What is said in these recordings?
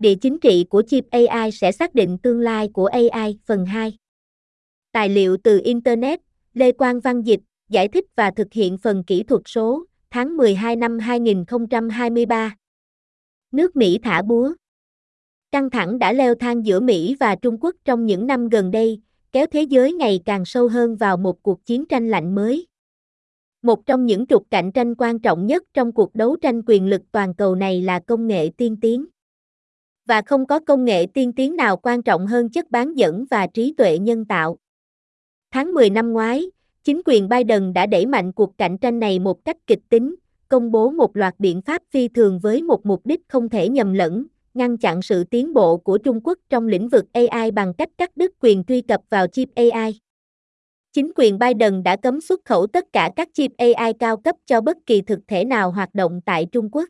Địa chính trị của chip AI sẽ xác định tương lai của AI phần 2. Tài liệu từ Internet, Lê Quang Văn Dịch, giải thích và thực hiện phần kỹ thuật số, tháng 12 năm 2023. Nước Mỹ thả búa. Căng thẳng đã leo thang giữa Mỹ và Trung Quốc trong những năm gần đây, kéo thế giới ngày càng sâu hơn vào một cuộc chiến tranh lạnh mới. Một trong những trục cạnh tranh quan trọng nhất trong cuộc đấu tranh quyền lực toàn cầu này là công nghệ tiên tiến. Và không có công nghệ tiên tiến nào quan trọng hơn chất bán dẫn và trí tuệ nhân tạo. Tháng 10 năm ngoái, chính quyền Biden đã đẩy mạnh cuộc cạnh tranh này một cách kịch tính, công bố một loạt biện pháp phi thường với một mục đích không thể nhầm lẫn, ngăn chặn sự tiến bộ của Trung Quốc trong lĩnh vực AI bằng cách cắt đứt quyền truy cập vào chip AI. Chính quyền Biden đã cấm xuất khẩu tất cả các chip AI cao cấp cho bất kỳ thực thể nào hoạt động tại Trung Quốc.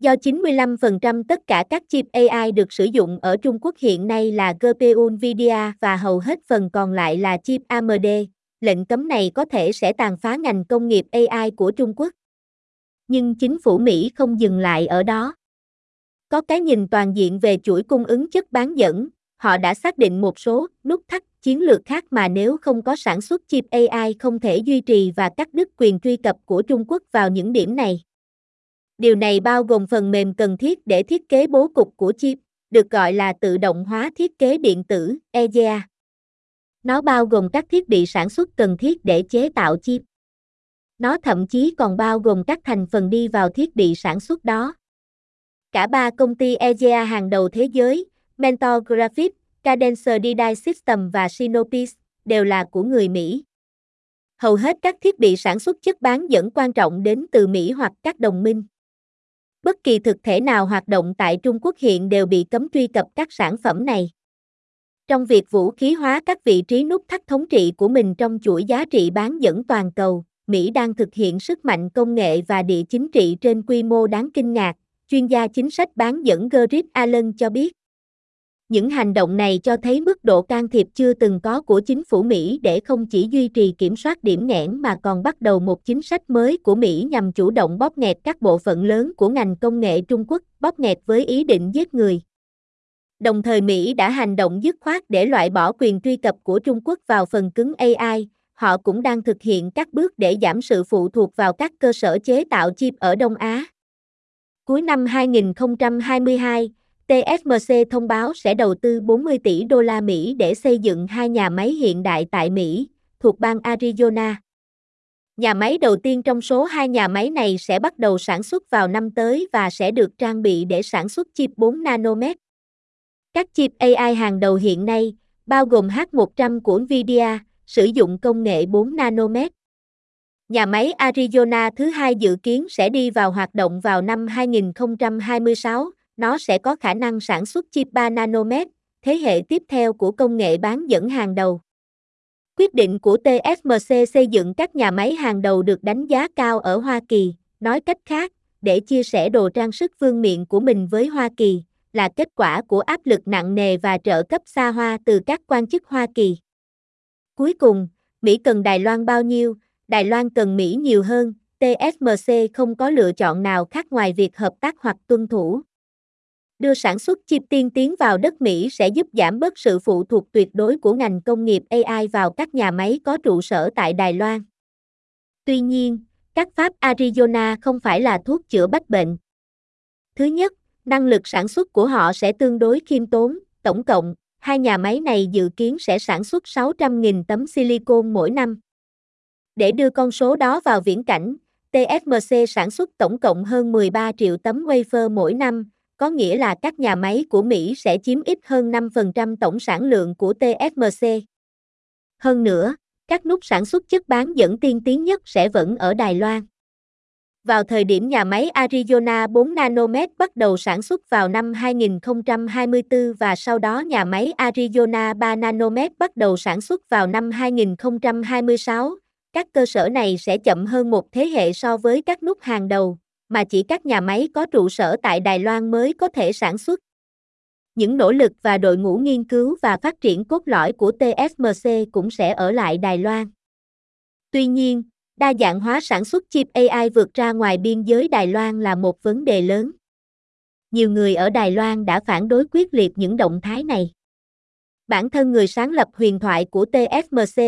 Do 95% tất cả các chip AI được sử dụng ở Trung Quốc hiện nay là GPU Nvidia và hầu hết phần còn lại là chip AMD, lệnh cấm này có thể sẽ tàn phá ngành công nghiệp AI của Trung Quốc. Nhưng chính phủ Mỹ không dừng lại ở đó. Có cái nhìn toàn diện về chuỗi cung ứng chất bán dẫn, họ đã xác định một số nút thắt chiến lược khác mà nếu không có sản xuất chip AI không thể duy trì và cắt đứt quyền truy cập của Trung Quốc vào những điểm này. Điều này bao gồm phần mềm cần thiết để thiết kế bố cục của chip, được gọi là tự động hóa thiết kế điện tử, EGA. Nó bao gồm các thiết bị sản xuất cần thiết để chế tạo chip. Nó thậm chí còn bao gồm các thành phần đi vào thiết bị sản xuất đó. Cả ba công ty EGA hàng đầu thế giới, Mentor Graphics, Cadence Design System và Synopsys, đều là của người Mỹ. Hầu hết các thiết bị sản xuất chất bán dẫn quan trọng đến từ Mỹ hoặc các đồng minh. Bất kỳ thực thể nào hoạt động tại Trung Quốc hiện đều bị cấm truy cập các sản phẩm này. Trong việc vũ khí hóa các vị trí nút thắt thống trị của mình trong chuỗi giá trị bán dẫn toàn cầu, Mỹ đang thực hiện sức mạnh công nghệ và địa chính trị trên quy mô đáng kinh ngạc, chuyên gia chính sách bán dẫn Gerrit Allen cho biết. Những hành động này cho thấy mức độ can thiệp chưa từng có của chính phủ Mỹ để không chỉ duy trì kiểm soát điểm nghẽn mà còn bắt đầu một chính sách mới của Mỹ nhằm chủ động bóp nghẹt các bộ phận lớn của ngành công nghệ Trung Quốc, bóp nghẹt với ý định giết người. Đồng thời Mỹ đã hành động dứt khoát để loại bỏ quyền truy cập của Trung Quốc vào phần cứng AI, họ cũng đang thực hiện các bước để giảm sự phụ thuộc vào các cơ sở chế tạo chip ở Đông Á. Cuối năm 2022, TSMC thông báo sẽ đầu tư 40 tỷ đô la Mỹ để xây dựng hai nhà máy hiện đại tại Mỹ, thuộc bang Arizona. Nhà máy đầu tiên trong số hai nhà máy này sẽ bắt đầu sản xuất vào năm tới và sẽ được trang bị để sản xuất chip 4 nanomet. Các chip AI hàng đầu hiện nay, bao gồm H100 của Nvidia, sử dụng công nghệ 4 nanomet. Nhà máy Arizona thứ hai dự kiến sẽ đi vào hoạt động vào năm 2026, nó sẽ có khả năng sản xuất chip 3 nanomet, thế hệ tiếp theo của công nghệ bán dẫn hàng đầu. Quyết định của TSMC xây dựng các nhà máy hàng đầu được đánh giá cao ở Hoa Kỳ, nói cách khác, để chia sẻ đồ trang sức vương miện của mình với Hoa Kỳ, là kết quả của áp lực nặng nề và trợ cấp xa hoa từ các quan chức Hoa Kỳ. Cuối cùng, Mỹ cần Đài Loan bao nhiêu, Đài Loan cần Mỹ nhiều hơn, TSMC không có lựa chọn nào khác ngoài việc hợp tác hoặc tuân thủ. Đưa sản xuất chip tiên tiến vào đất Mỹ sẽ giúp giảm bớt sự phụ thuộc tuyệt đối của ngành công nghiệp AI vào các nhà máy có trụ sở tại Đài Loan. Tuy nhiên, các pháp Arizona không phải là thuốc chữa bách bệnh. Thứ nhất, năng lực sản xuất của họ sẽ tương đối khiêm tốn, tổng cộng, hai nhà máy này dự kiến sẽ sản xuất 600.000 tấm silicon mỗi năm. Để đưa con số đó vào viễn cảnh, TSMC sản xuất tổng cộng hơn 13 triệu tấm wafer mỗi năm, có nghĩa là các nhà máy của Mỹ sẽ chiếm ít hơn 5% tổng sản lượng của TSMC. Hơn nữa, các nút sản xuất chất bán dẫn tiên tiến nhất sẽ vẫn ở Đài Loan. Vào thời điểm nhà máy Arizona 4 nanomet bắt đầu sản xuất vào năm 2024 và sau đó nhà máy Arizona 3 nanomet bắt đầu sản xuất vào năm 2026, các cơ sở này sẽ chậm hơn một thế hệ so với các nút hàng đầu, mà chỉ các nhà máy có trụ sở tại Đài Loan mới có thể sản xuất. Những nỗ lực và đội ngũ nghiên cứu và phát triển cốt lõi của TSMC cũng sẽ ở lại Đài Loan. Tuy nhiên, đa dạng hóa sản xuất chip AI vượt ra ngoài biên giới Đài Loan là một vấn đề lớn. nhiều người ở Đài Loan đã phản đối quyết liệt những động thái này. Bản thân người sáng lập huyền thoại của TSMC,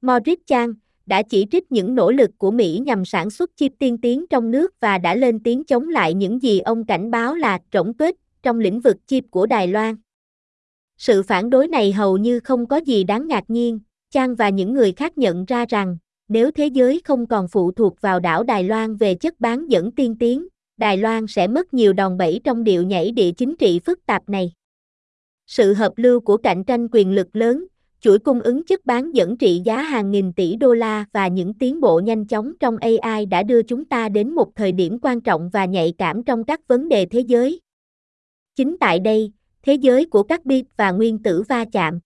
Morris Chang, đã chỉ trích những nỗ lực của Mỹ nhằm sản xuất chip tiên tiến trong nước và đã lên tiếng chống lại những gì ông cảnh báo là trỗng tuếch trong lĩnh vực chip của Đài Loan. Sự phản đối này hầu như không có gì đáng ngạc nhiên, Chang và những người khác nhận ra rằng, nếu thế giới không còn phụ thuộc vào đảo Đài Loan về chất bán dẫn tiên tiến, Đài Loan sẽ mất nhiều đòn bẩy trong điệu nhảy địa chính trị phức tạp này. Sự hợp lưu của cạnh tranh quyền lực lớn, chuỗi cung ứng chất bán dẫn trị giá hàng nghìn tỷ đô la và những tiến bộ nhanh chóng trong AI đã đưa chúng ta đến một thời điểm quan trọng và nhạy cảm trong các vấn đề thế giới. Chính tại đây, thế giới của các bit và nguyên tử va chạm.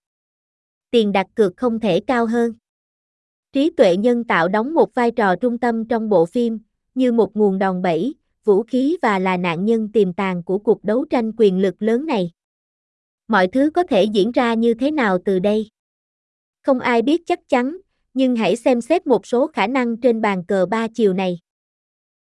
Tiền đặt cược không thể cao hơn. Trí tuệ nhân tạo đóng một vai trò trung tâm trong bộ phim, như một nguồn đòn bẩy, vũ khí và là nạn nhân tiềm tàng của cuộc đấu tranh quyền lực lớn này. Mọi thứ có thể diễn ra như thế nào từ đây? Không ai biết chắc chắn, nhưng hãy xem xét một số khả năng trên bàn cờ ba chiều này.